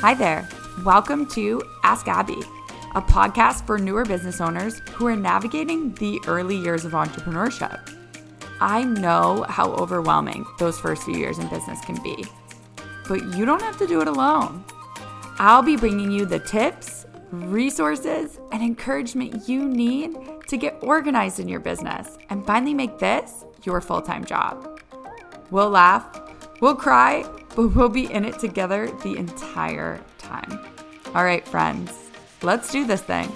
Hi there. Welcome to Ask Abby, a podcast for newer business owners who are navigating the early years of entrepreneurship. I know how overwhelming those first few years in business can be, but you don't have to do it alone. I'll be bringing you the tips, resources, and encouragement you need to get organized in your business and finally make this your full time job. We'll laugh, we'll cry, but we'll be in it together the entire time. All right, friends, let's do this thing.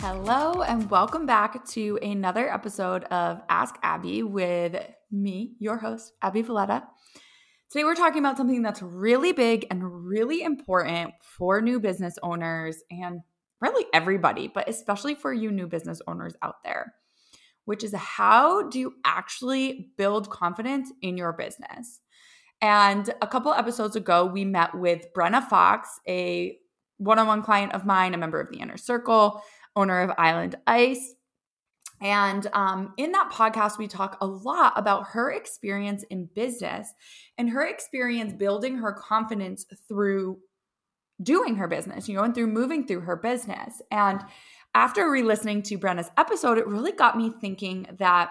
Hello, and welcome back to another episode of Ask Abby with me, your host, Abby Valletta. Today, we're talking about something that's really big and really important for new business owners and really everybody, but especially for you new business owners out there, which is how do you actually build confidence in your business? And a couple episodes ago, we met with Brenna Fox, a one on one client of mine, a member of the inner circle, owner of Island Ice. And um, in that podcast, we talk a lot about her experience in business and her experience building her confidence through doing her business, you know, and through moving through her business. And after re listening to Brenna's episode, it really got me thinking that,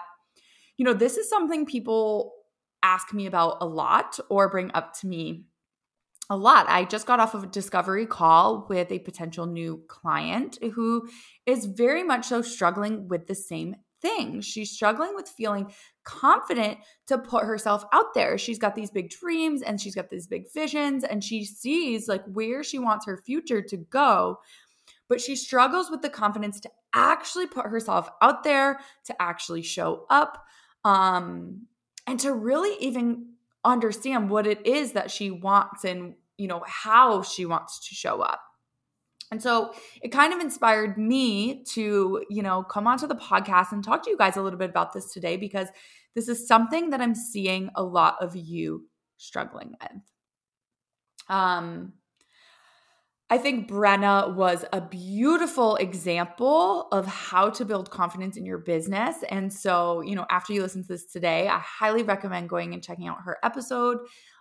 you know, this is something people ask me about a lot or bring up to me a lot. I just got off of a discovery call with a potential new client who is very much so struggling with the same thing. She's struggling with feeling confident to put herself out there. She's got these big dreams and she's got these big visions and she sees like where she wants her future to go. But she struggles with the confidence to actually put herself out there, to actually show up, um, and to really even understand what it is that she wants and you know how she wants to show up and so it kind of inspired me to you know come onto the podcast and talk to you guys a little bit about this today because this is something that i'm seeing a lot of you struggling with um I think Brenna was a beautiful example of how to build confidence in your business. And so, you know, after you listen to this today, I highly recommend going and checking out her episode.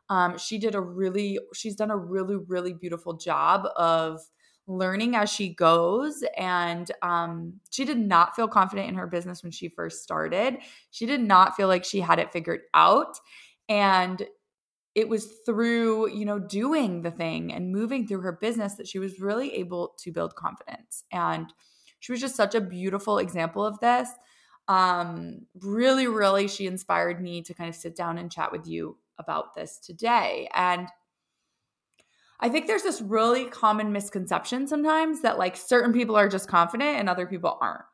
Um, she did a really, she's done a really, really beautiful job of learning as she goes. And um, she did not feel confident in her business when she first started. She did not feel like she had it figured out. And it was through you know doing the thing and moving through her business that she was really able to build confidence and she was just such a beautiful example of this um really really she inspired me to kind of sit down and chat with you about this today and I think there's this really common misconception sometimes that like certain people are just confident and other people aren't.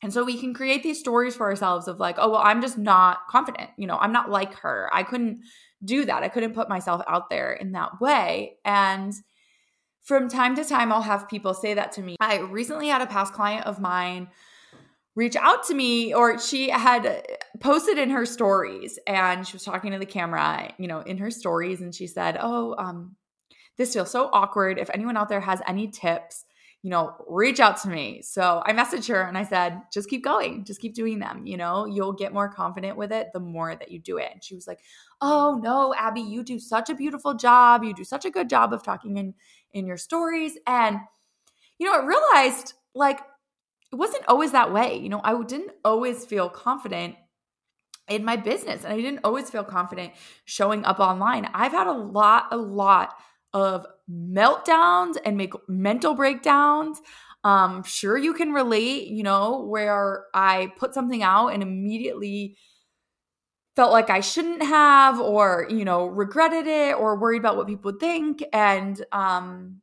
And so we can create these stories for ourselves of like, oh, well, I'm just not confident. You know, I'm not like her. I couldn't do that. I couldn't put myself out there in that way. And from time to time, I'll have people say that to me. I recently had a past client of mine reach out to me, or she had posted in her stories and she was talking to the camera, you know, in her stories. And she said, Oh, um, this feels so awkward. If anyone out there has any tips, you know, reach out to me. So I messaged her and I said, just keep going, just keep doing them. You know, you'll get more confident with it the more that you do it. And she was like, oh no, Abby, you do such a beautiful job. You do such a good job of talking in in your stories. And you know, I realized like it wasn't always that way. You know, I didn't always feel confident in my business and I didn't always feel confident showing up online. I've had a lot, a lot of meltdowns and make mental breakdowns. Um, sure you can relate, you know, where I put something out and immediately felt like I shouldn't have, or, you know, regretted it or worried about what people would think. And um,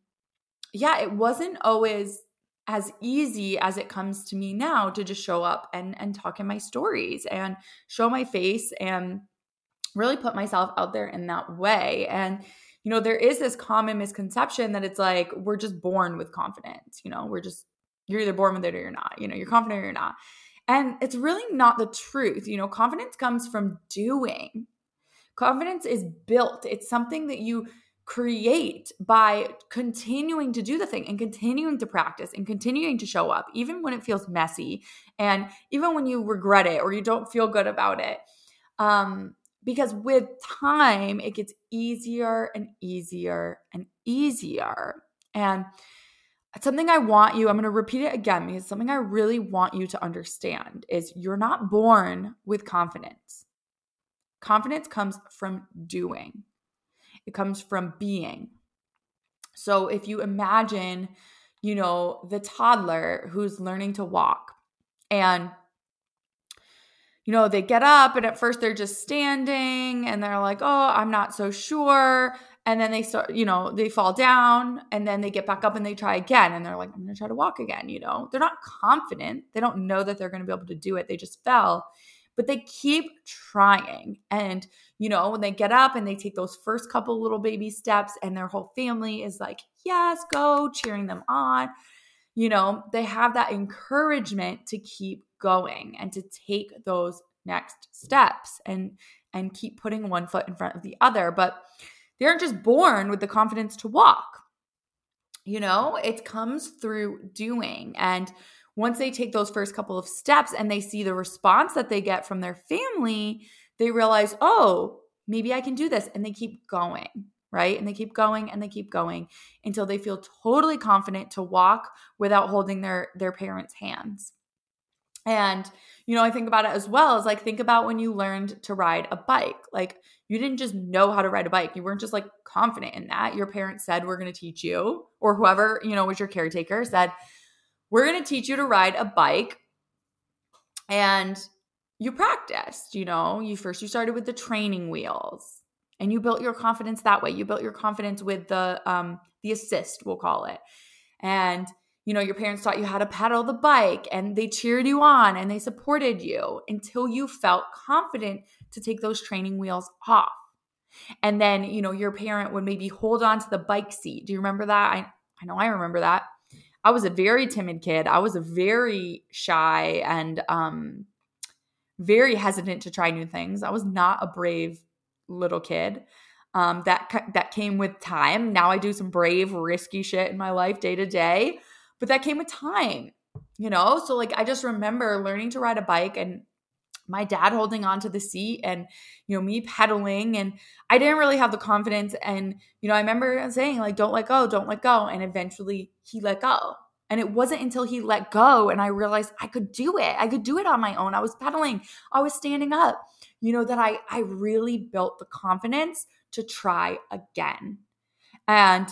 yeah, it wasn't always as easy as it comes to me now to just show up and and talk in my stories and show my face and really put myself out there in that way. And you know, there is this common misconception that it's like we're just born with confidence. You know, we're just, you're either born with it or you're not. You know, you're confident or you're not. And it's really not the truth. You know, confidence comes from doing. Confidence is built, it's something that you create by continuing to do the thing and continuing to practice and continuing to show up, even when it feels messy and even when you regret it or you don't feel good about it. Um, because with time, it gets easier and easier and easier. And something I want you, I'm going to repeat it again because something I really want you to understand is you're not born with confidence. Confidence comes from doing it comes from being. So if you imagine, you know, the toddler who's learning to walk and you know, they get up and at first they're just standing and they're like, "Oh, I'm not so sure." And then they start, you know, they fall down and then they get back up and they try again and they're like, "I'm going to try to walk again," you know. They're not confident. They don't know that they're going to be able to do it. They just fell but they keep trying. And, you know, when they get up and they take those first couple little baby steps, and their whole family is like, yes, go, cheering them on, you know, they have that encouragement to keep going and to take those next steps and and keep putting one foot in front of the other. But they aren't just born with the confidence to walk. You know it comes through doing. And once they take those first couple of steps and they see the response that they get from their family, they realize, oh, maybe I can do this. And they keep going, right? And they keep going and they keep going until they feel totally confident to walk without holding their, their parents' hands. And, you know, I think about it as well as like, think about when you learned to ride a bike. Like, you didn't just know how to ride a bike. You weren't just like confident in that. Your parents said, We're going to teach you, or whoever, you know, was your caretaker said, we're going to teach you to ride a bike and you practiced you know? You first you started with the training wheels and you built your confidence that way. You built your confidence with the um the assist we'll call it. And you know your parents taught you how to pedal the bike and they cheered you on and they supported you until you felt confident to take those training wheels off. And then you know your parent would maybe hold on to the bike seat. Do you remember that? I i know i remember that. I was a very timid kid. I was a very shy and um, very hesitant to try new things. I was not a brave little kid. Um, that that came with time. Now I do some brave, risky shit in my life day to day, but that came with time. You know, so like I just remember learning to ride a bike and my dad holding onto the seat and you know me pedaling and i didn't really have the confidence and you know i remember saying like don't let go don't let go and eventually he let go and it wasn't until he let go and i realized i could do it. I could do it on my own. I was pedaling. I was standing up you know that i i really built the confidence to try again. And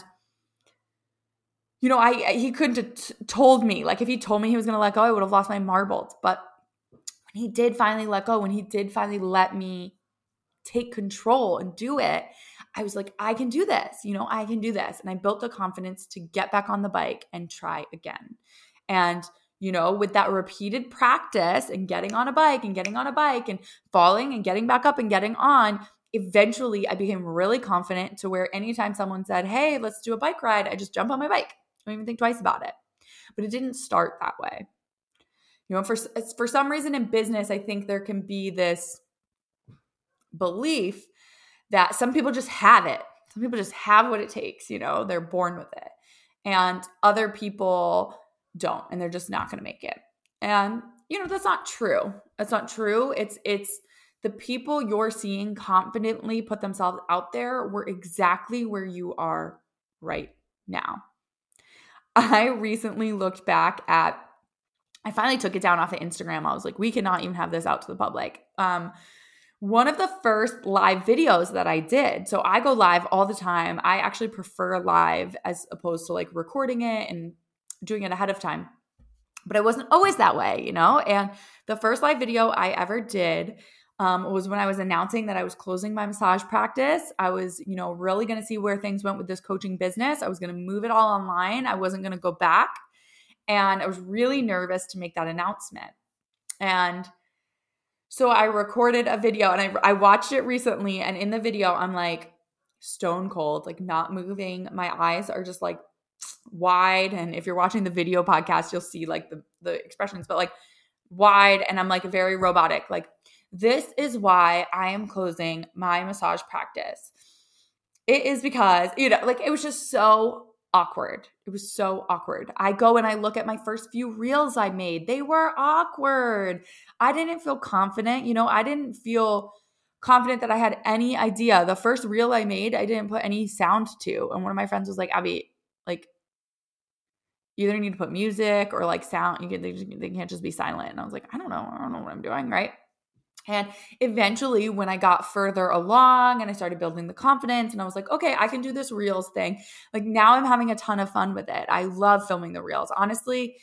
you know i he couldn't have t- told me like if he told me he was going to let go i would have lost my marbles. But when he did finally let go, when he did finally let me take control and do it, I was like, I can do this. You know, I can do this. And I built the confidence to get back on the bike and try again. And, you know, with that repeated practice and getting on a bike and getting on a bike and falling and getting back up and getting on, eventually I became really confident to where anytime someone said, Hey, let's do a bike ride, I just jump on my bike. I don't even think twice about it. But it didn't start that way. You know, for for some reason in business, I think there can be this belief that some people just have it. Some people just have what it takes, you know, they're born with it. And other people don't and they're just not going to make it. And you know, that's not true. That's not true. It's it's the people you're seeing confidently put themselves out there were exactly where you are right now. I recently looked back at I finally took it down off of Instagram. I was like, we cannot even have this out to the public. Um, one of the first live videos that I did. So I go live all the time. I actually prefer live as opposed to like recording it and doing it ahead of time. But it wasn't always that way, you know? And the first live video I ever did um, was when I was announcing that I was closing my massage practice. I was, you know, really going to see where things went with this coaching business. I was going to move it all online. I wasn't going to go back. And I was really nervous to make that announcement. And so I recorded a video and I, I watched it recently. And in the video, I'm like stone cold, like not moving. My eyes are just like wide. And if you're watching the video podcast, you'll see like the, the expressions, but like wide. And I'm like very robotic. Like, this is why I am closing my massage practice it is because, you know, like it was just so awkward. It was so awkward. I go and I look at my first few reels I made. They were awkward. I didn't feel confident. You know, I didn't feel confident that I had any idea. The first reel I made, I didn't put any sound to. And one of my friends was like, Abby, like, you either need to put music or like sound. You can, they, they can't just be silent. And I was like, I don't know. I don't know what I'm doing. Right. And eventually, when I got further along and I started building the confidence, and I was like, okay, I can do this Reels thing. Like now I'm having a ton of fun with it. I love filming the Reels. Honestly,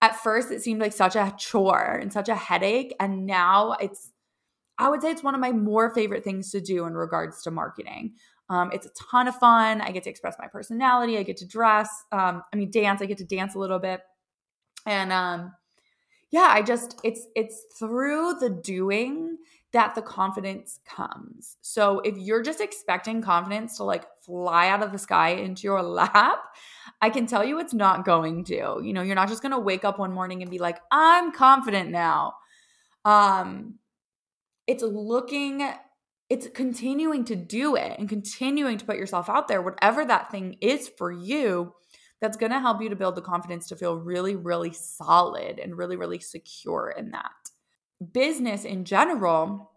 at first it seemed like such a chore and such a headache. And now it's, I would say it's one of my more favorite things to do in regards to marketing. Um, it's a ton of fun. I get to express my personality. I get to dress. Um, I mean, dance. I get to dance a little bit. And um, yeah, I just it's it's through the doing that the confidence comes. So if you're just expecting confidence to like fly out of the sky into your lap, I can tell you it's not going to. You know, you're not just going to wake up one morning and be like, "I'm confident now." Um it's looking it's continuing to do it and continuing to put yourself out there whatever that thing is for you that's going to help you to build the confidence to feel really, really solid and really, really secure in that. Business in general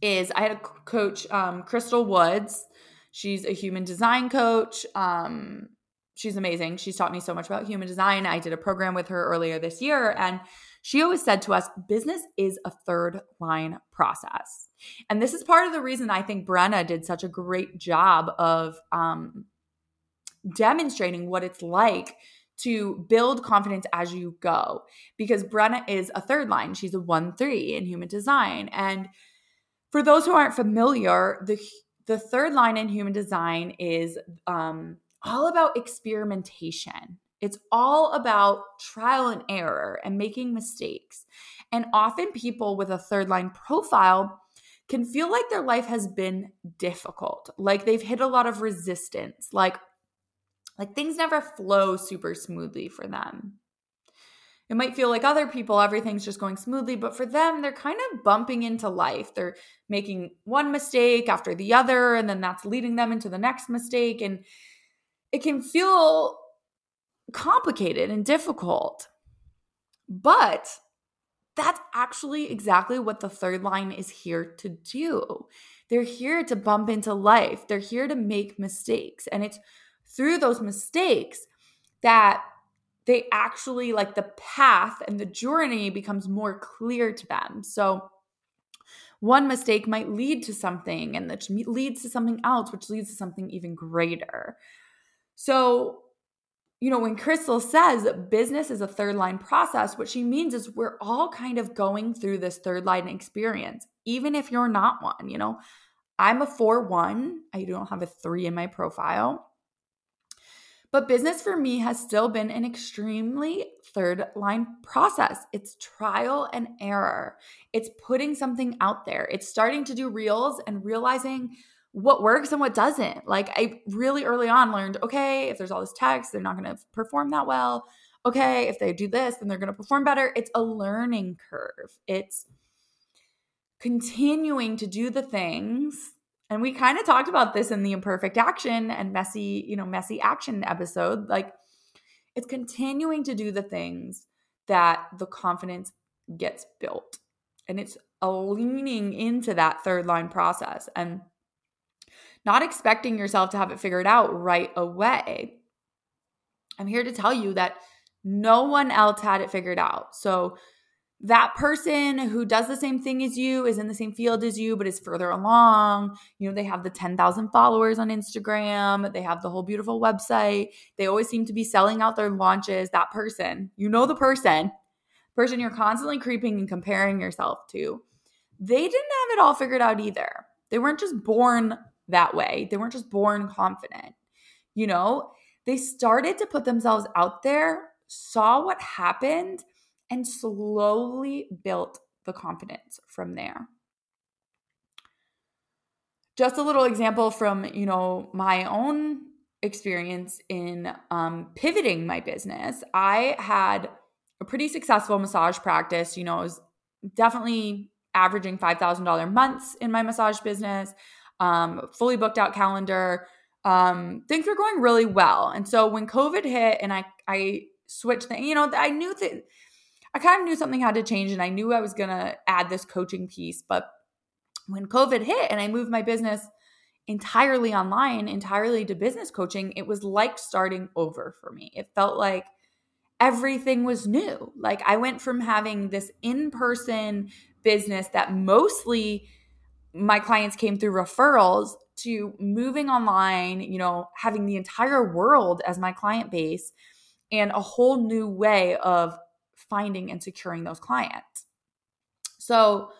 is I had a coach, um, Crystal Woods. She's a human design coach. Um, she's amazing. She's taught me so much about human design. I did a program with her earlier this year, and she always said to us, business is a third line process. And this is part of the reason I think Brenna did such a great job of um, demonstrating what it's like to build confidence as you go because Brenna is a third line. She's a 1 3 in human design. And for those who aren't familiar, the, the third line in human design is um, all about experimentation. It's all about trial and error and making mistakes. And often people with a third line profile can feel like their life has been difficult, like they've hit a lot of resistance, like like things never flow super smoothly for them. It might feel like other people, everything's just going smoothly, but for them, they're kind of bumping into life. They're making one mistake after the other, and then that's leading them into the next mistake. And it can feel complicated and difficult. But that's actually exactly what the third line is here to do. They're here to bump into life, they're here to make mistakes. And it's through those mistakes that they actually like the path and the journey becomes more clear to them. So one mistake might lead to something and that leads to something else which leads to something even greater. So you know, when Crystal says business is a third line process, what she means is we're all kind of going through this third line experience, even if you're not one. You know, I'm a 4 1, I don't have a 3 in my profile. But business for me has still been an extremely third line process. It's trial and error. It's putting something out there. It's starting to do reels and realizing what works and what doesn't. Like I really early on learned, okay, if there's all this text, they're not going to perform that well. Okay, if they do this, then they're going to perform better. It's a learning curve. It's continuing to do the things and we kind of talked about this in the imperfect action and messy, you know, messy action episode. Like it's continuing to do the things that the confidence gets built. And it's a leaning into that third line process and not expecting yourself to have it figured out right away. I'm here to tell you that no one else had it figured out. So that person who does the same thing as you is in the same field as you but is further along. You know they have the 10,000 followers on Instagram. They have the whole beautiful website. They always seem to be selling out their launches. That person you know the person person you're constantly creeping and comparing yourself to they didn't have it all figured out either. They weren't just born that way. They weren't just born confident. You know they started to put themselves out there saw what happened and slowly built the confidence from there. Just a little example from, you know, my own experience in um, pivoting my business. I had a pretty successful massage practice. You know, I was definitely averaging $5,000 months in my massage business. um, fully booked out calendar. Um, things were going really well. And so when COVID hit and I, I switched things, you know, I knew that I kind of knew something had to change and I knew I was going to add this coaching piece. But when COVID hit and I moved my business entirely online, entirely to business coaching, it was like starting over for me. It felt like everything was new. Like I went from having this in person business that mostly my clients came through referrals to moving online, you know, having the entire world as my client base and a whole new way of finding and securing those clients. So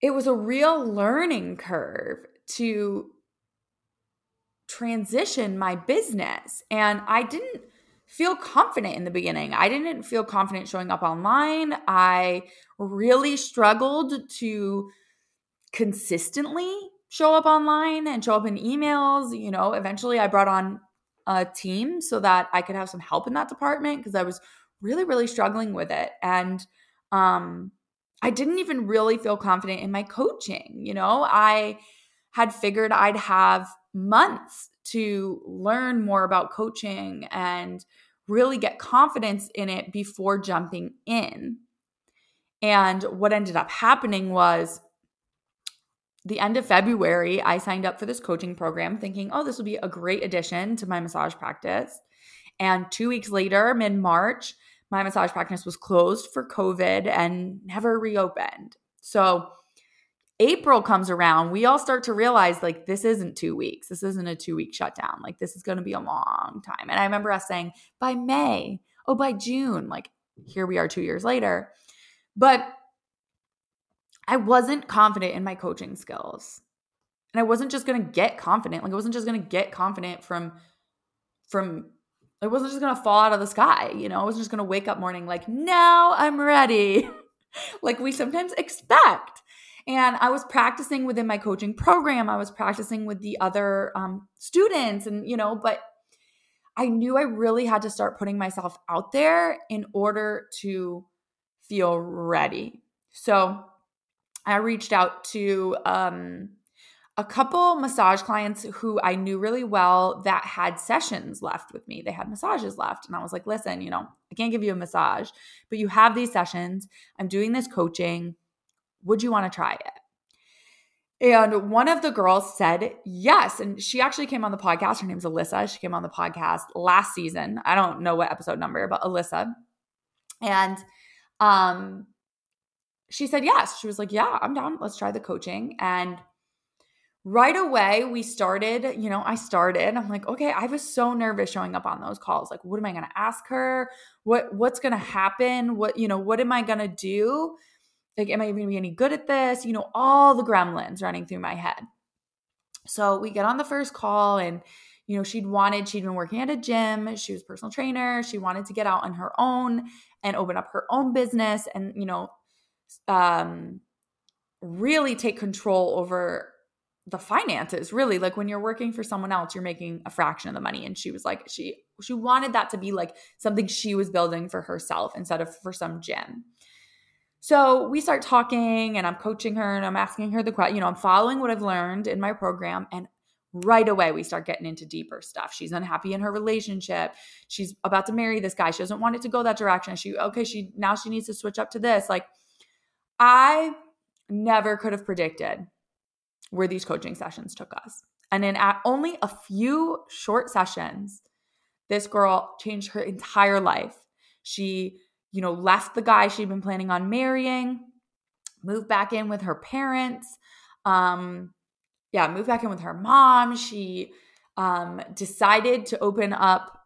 it was a real learning curve to transition my business. And I didn't feel confident in the beginning. I didn't feel confident showing up online. I really struggled to consistently show up online and show up in emails. You know, eventually I brought on a team so that I could have some help in that department because I was really, really struggling with it. And um, I didn't even really feel confident in my coaching. You know, I had figured I'd have months to learn more about coaching and really get confidence in it before jumping in. And what ended up happening was the end of February, I signed up for this coaching program thinking, oh, this will be a great addition to my massage practice. And two weeks later, mid March, my massage practice was closed for COVID and never reopened. So April comes around, we all start to realize like this isn't two weeks. This isn't a two week shutdown. Like this is going to be a long time. And I remember us saying by May, oh, by June, like here we are two years later. But I wasn't confident in my coaching skills. And I wasn't just going to get confident. Like I wasn't just going to get confident from from it wasn't just to fall out of the sky, you know. I wasn't just to wake up morning like, "Now I'm ready." like we sometimes expect. And I was practicing within my coaching program. I was practicing with the other um, students, and you know, but I knew I really had to start putting myself out there in order to feel ready. So I reached out to um, a couple massage clients who I knew really well that had sessions left with me. They had massages left. And I was like, listen, you know, I can't give you a massage, but you have these sessions. I'm doing this coaching. Would you want to try it? And one of the girls said yes. And she actually came on the podcast. Her name's Alyssa. She came on the podcast last season. I don't know what episode number, but Alyssa. And um, she said yes. She was like, Yeah, I'm down. Let's try the coaching. And right away, we started, you know, I started. I'm like, okay, I was so nervous showing up on those calls. Like, what am I gonna ask her? What what's gonna happen? What, you know, what am I gonna do? Like, am I even gonna be any good at this? You know, all the gremlins running through my head. So we get on the first call and you know, she'd wanted, she'd been working at a gym, she was personal trainer, she wanted to get out on her own and open up her own business and, you know, um, really take control over the finances really like when you're working for someone else you're making a fraction of the money. And she was like she she wanted that to be like something she was building for herself instead of for some gym. So we start talking and i'm coaching her and i'm asking her the question you know i'm following what i've learned in my program. And right away we start getting into deeper stuff. She's unhappy in her relationship. She's about to marry this guy. She doesn't want it to go that direction. She okay she now she needs to switch up to this. Like I never could have predicted where these coaching sessions took us. And in only a few short sessions, this girl changed her entire life. She, you know, left the guy she'd been planning on marrying, moved back in with her parents. Um, yeah, moved back in with her mom. She um, decided to open up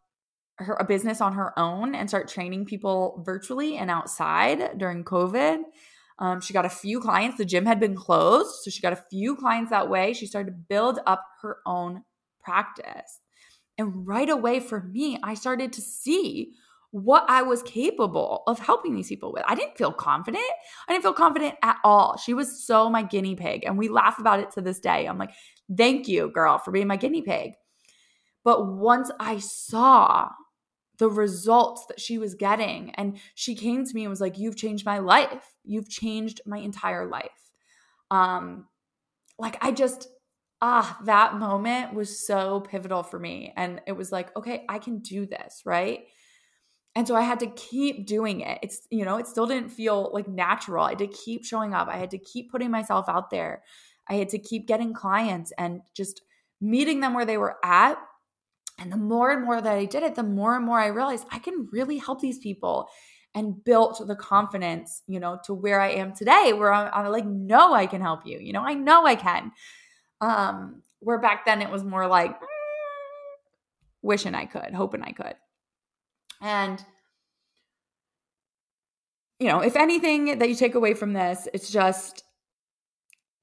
her a business on her own and start training people virtually and outside during COVID. Um, she got a few clients. The gym had been closed. So she got a few clients that way. She started to build up her own practice. And right away for me, I started to see what I was capable of helping these people with. I didn't feel confident. I didn't feel confident at all. She was so my guinea pig. And we laugh about it to this day. I'm like, thank you, girl, for being my guinea pig. But once I saw the results that she was getting. And she came to me and was like, You've changed my life. You've changed my entire life. Um, like I just ah, that moment was so pivotal for me. And it was like, okay, I can do this, right? And so I had to keep doing it. It's, you know, it still didn't feel like natural. I had to keep showing up. I had to keep putting myself out there. I had to keep getting clients and just meeting them where they were at. And the more and more that I did it, the more and more I realized I can really help these people and built the confidence, you know, to where I am today, where I'm, I'm like, no, I can help you. You know, I know I can. Um, where back then it was more like mm, wishing I could, hoping I could. And you know, if anything that you take away from this, it's just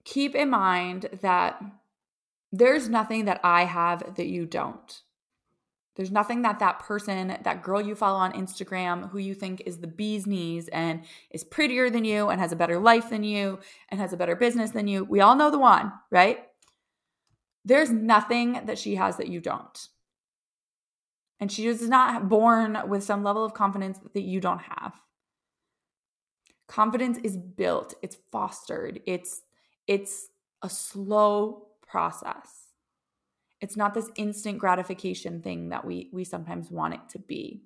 keep in mind that there's nothing that I have that you don't. There's nothing that that person, that girl you follow on Instagram, who you think is the bee's knees and is prettier than you and has a better life than you and has a better business than you. We all know the one, right? There's nothing that she has that you don't. And she is not born with some level of confidence that you don't have. Confidence is built, it's fostered, it's it's a slow process. It's not this instant gratification thing that we we sometimes want it to be.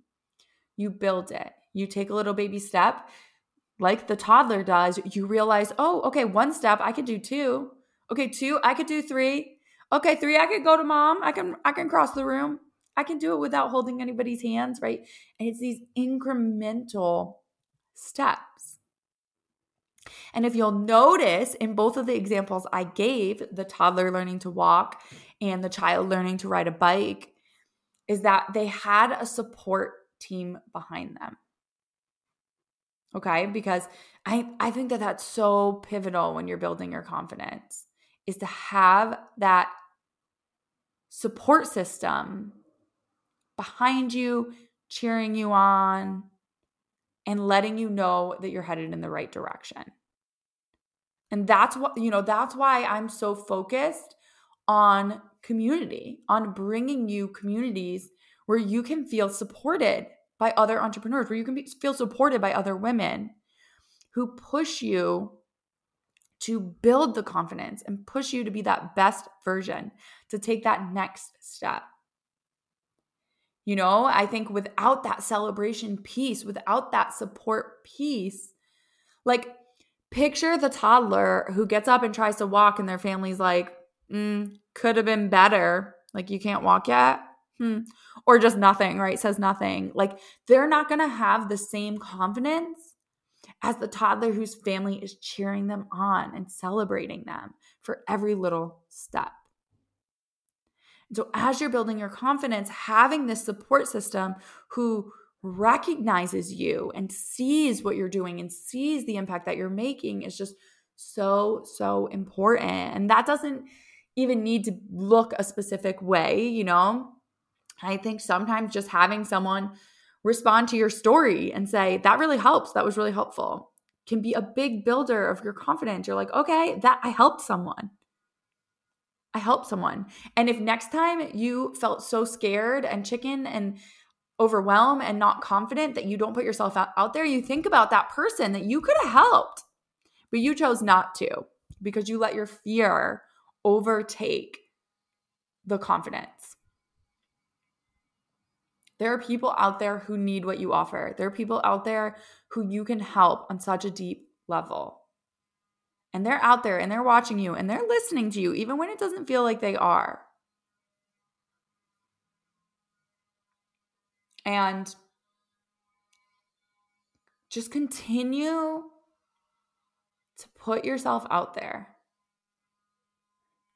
You build it. You take a little baby step like the toddler does. You realize, "Oh, okay, one step I could do two. Okay, two I could do three. Okay, three, I could go to mom. I can I can cross the room. I can do it without holding anybody's hands, right? And it's these incremental steps. And if you'll notice in both of the examples I gave, the toddler learning to walk and the child learning to ride a bike, is that they had a support team behind them. Okay? Because I, I think that that's so pivotal when you're building your confidence is to have that support system behind you, cheering you on, and letting you know that you're headed in the right direction. And that's what, you know, that's why I'm so focused on community, on bringing you communities where you can feel supported by other entrepreneurs, where you can be, feel supported by other women who push you to build the confidence and push you to be that best version, to take that next step. You know, I think without that celebration piece, without that support piece, like picture the toddler who gets up and tries to walk, and their family's like, mm, could have been better. Like, you can't walk yet. Hmm. Or just nothing, right? Says nothing. Like, they're not going to have the same confidence as the toddler whose family is cheering them on and celebrating them for every little step. So, as you're building your confidence, having this support system who recognizes you and sees what you're doing and sees the impact that you're making is just so, so important. And that doesn't even need to look a specific way, you know? I think sometimes just having someone respond to your story and say, that really helps. That was really helpful. Can be a big builder of your confidence. You're like, okay, that I helped someone. I helped someone. And if next time you felt so scared and chicken and overwhelmed and not confident that you don't put yourself out, out there, you think about that person that you could have helped, but you chose not to because you let your fear overtake the confidence. There are people out there who need what you offer. There are people out there who you can help on such a deep level. And they're out there and they're watching you and they're listening to you, even when it doesn't feel like they are. And just continue to put yourself out there.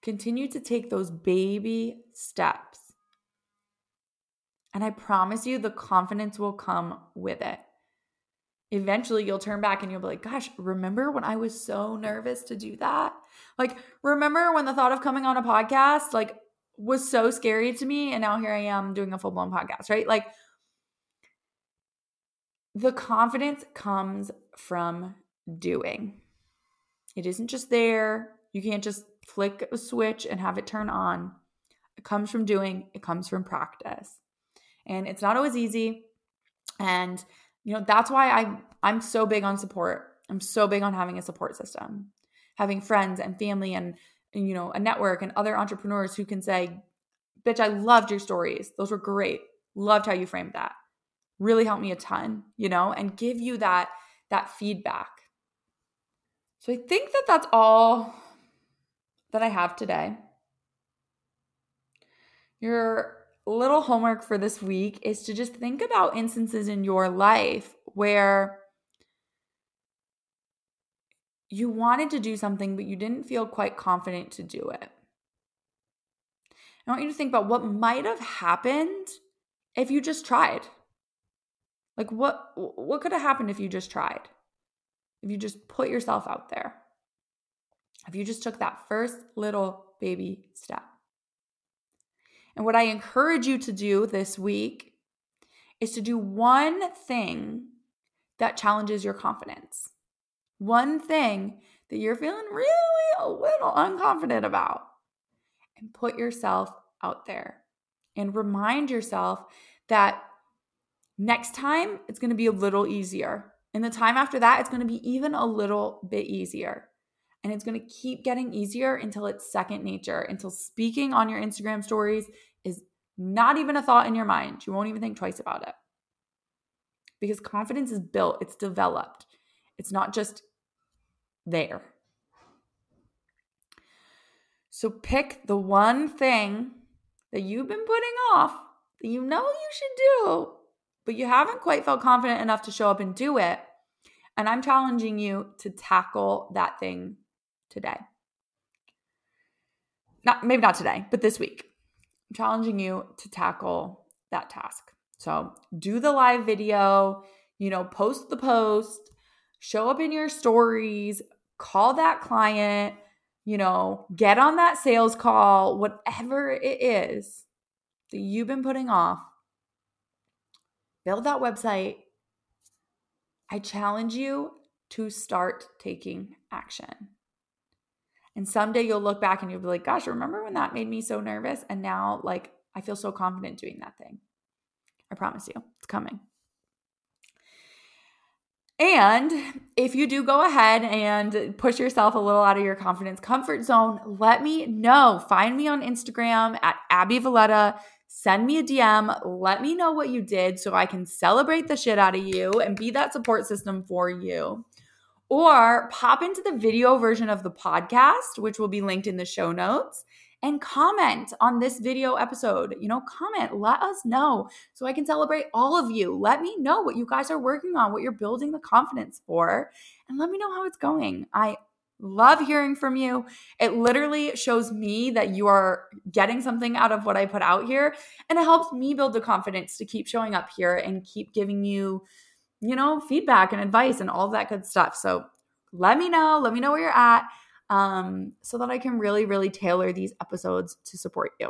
Continue to take those baby steps and I promise you, the confidence will come with it. Eventually, you'll turn back and you'll be like, gosh, remember when I was so nervous to do that? Like, remember when the thought of coming on a podcast, like, was so scary to me. And now here I am doing a full blown podcast, right? Like, the confidence comes from doing. It isn't just there. You can't just flick a switch and have it turn on. It comes from doing, it comes from practice and it's not always easy and you know that's why i i'm so big on support i'm so big on having a support system having friends and family and you know, a network and other entrepreneurs who can say, bitch, I loved your stories. Those were great. Loved how you framed that. Really helped me a ton, you know, and give you that that feedback. So I think that that's all that I have today. Your little homework for this week is to just think about instances in your life where you wanted to do something, but you didn't feel quite confident to do it. I want you to think about what might have happened if you just tried. Like what what could have happened if you just tried? If you just put yourself out there. If you just took that first little baby step. And what I encourage you to do this week is to do one thing that challenges your confidence. One thing that you're feeling really a little unconfident about. And put yourself out there and remind yourself that next time it's going to be a little easier. And the time after that, it's going to be even a little bit easier. And it's going to keep getting easier until it's second nature, until speaking on your Instagram stories is not even a thought in your mind. You won't even think twice about it. Because confidence is built, it's developed, it's not just there. So pick the one thing that you've been putting off that you know you should do, but you haven't quite felt confident enough to show up and do it. And I'm challenging you to tackle that thing today. Not maybe not today, but this week. I'm challenging you to tackle that task. So, do the live video, you know, post the post, show up in your stories, call that client, you know, get on that sales call, whatever it is that you've been putting off, build that website. I challenge you to start taking action. And someday you'll look back and you'll be like, gosh, remember when that made me so nervous? And now, like, I feel so confident doing that thing. I promise you, it's coming. And if you do go ahead and push yourself a little out of your confidence comfort zone, let me know. Find me on Instagram at Abby Valletta. Send me a DM. Let me know what you did so I can celebrate the shit out of you and be that support system for you. Or pop into the video version of the podcast, which will be linked in the show notes, and comment on this video episode. You know, comment, let us know so I can celebrate all of you. Let me know what you guys are working on, what you're building the confidence for, and let me know how it's going. I love hearing from you. It literally shows me that you are getting something out of what I put out here, and it helps me build the confidence to keep showing up here and keep giving you, you know, feedback and advice and all that good stuff. So let me know. Let me know where you're at um, so that I can really, really tailor these episodes to support you.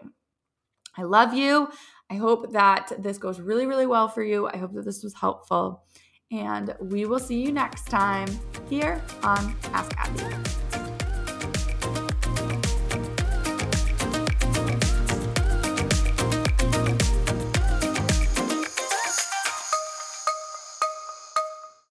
I love you. I hope that this goes really, really well for you. I hope that this was helpful. And we will see you next time here on Ask Abby.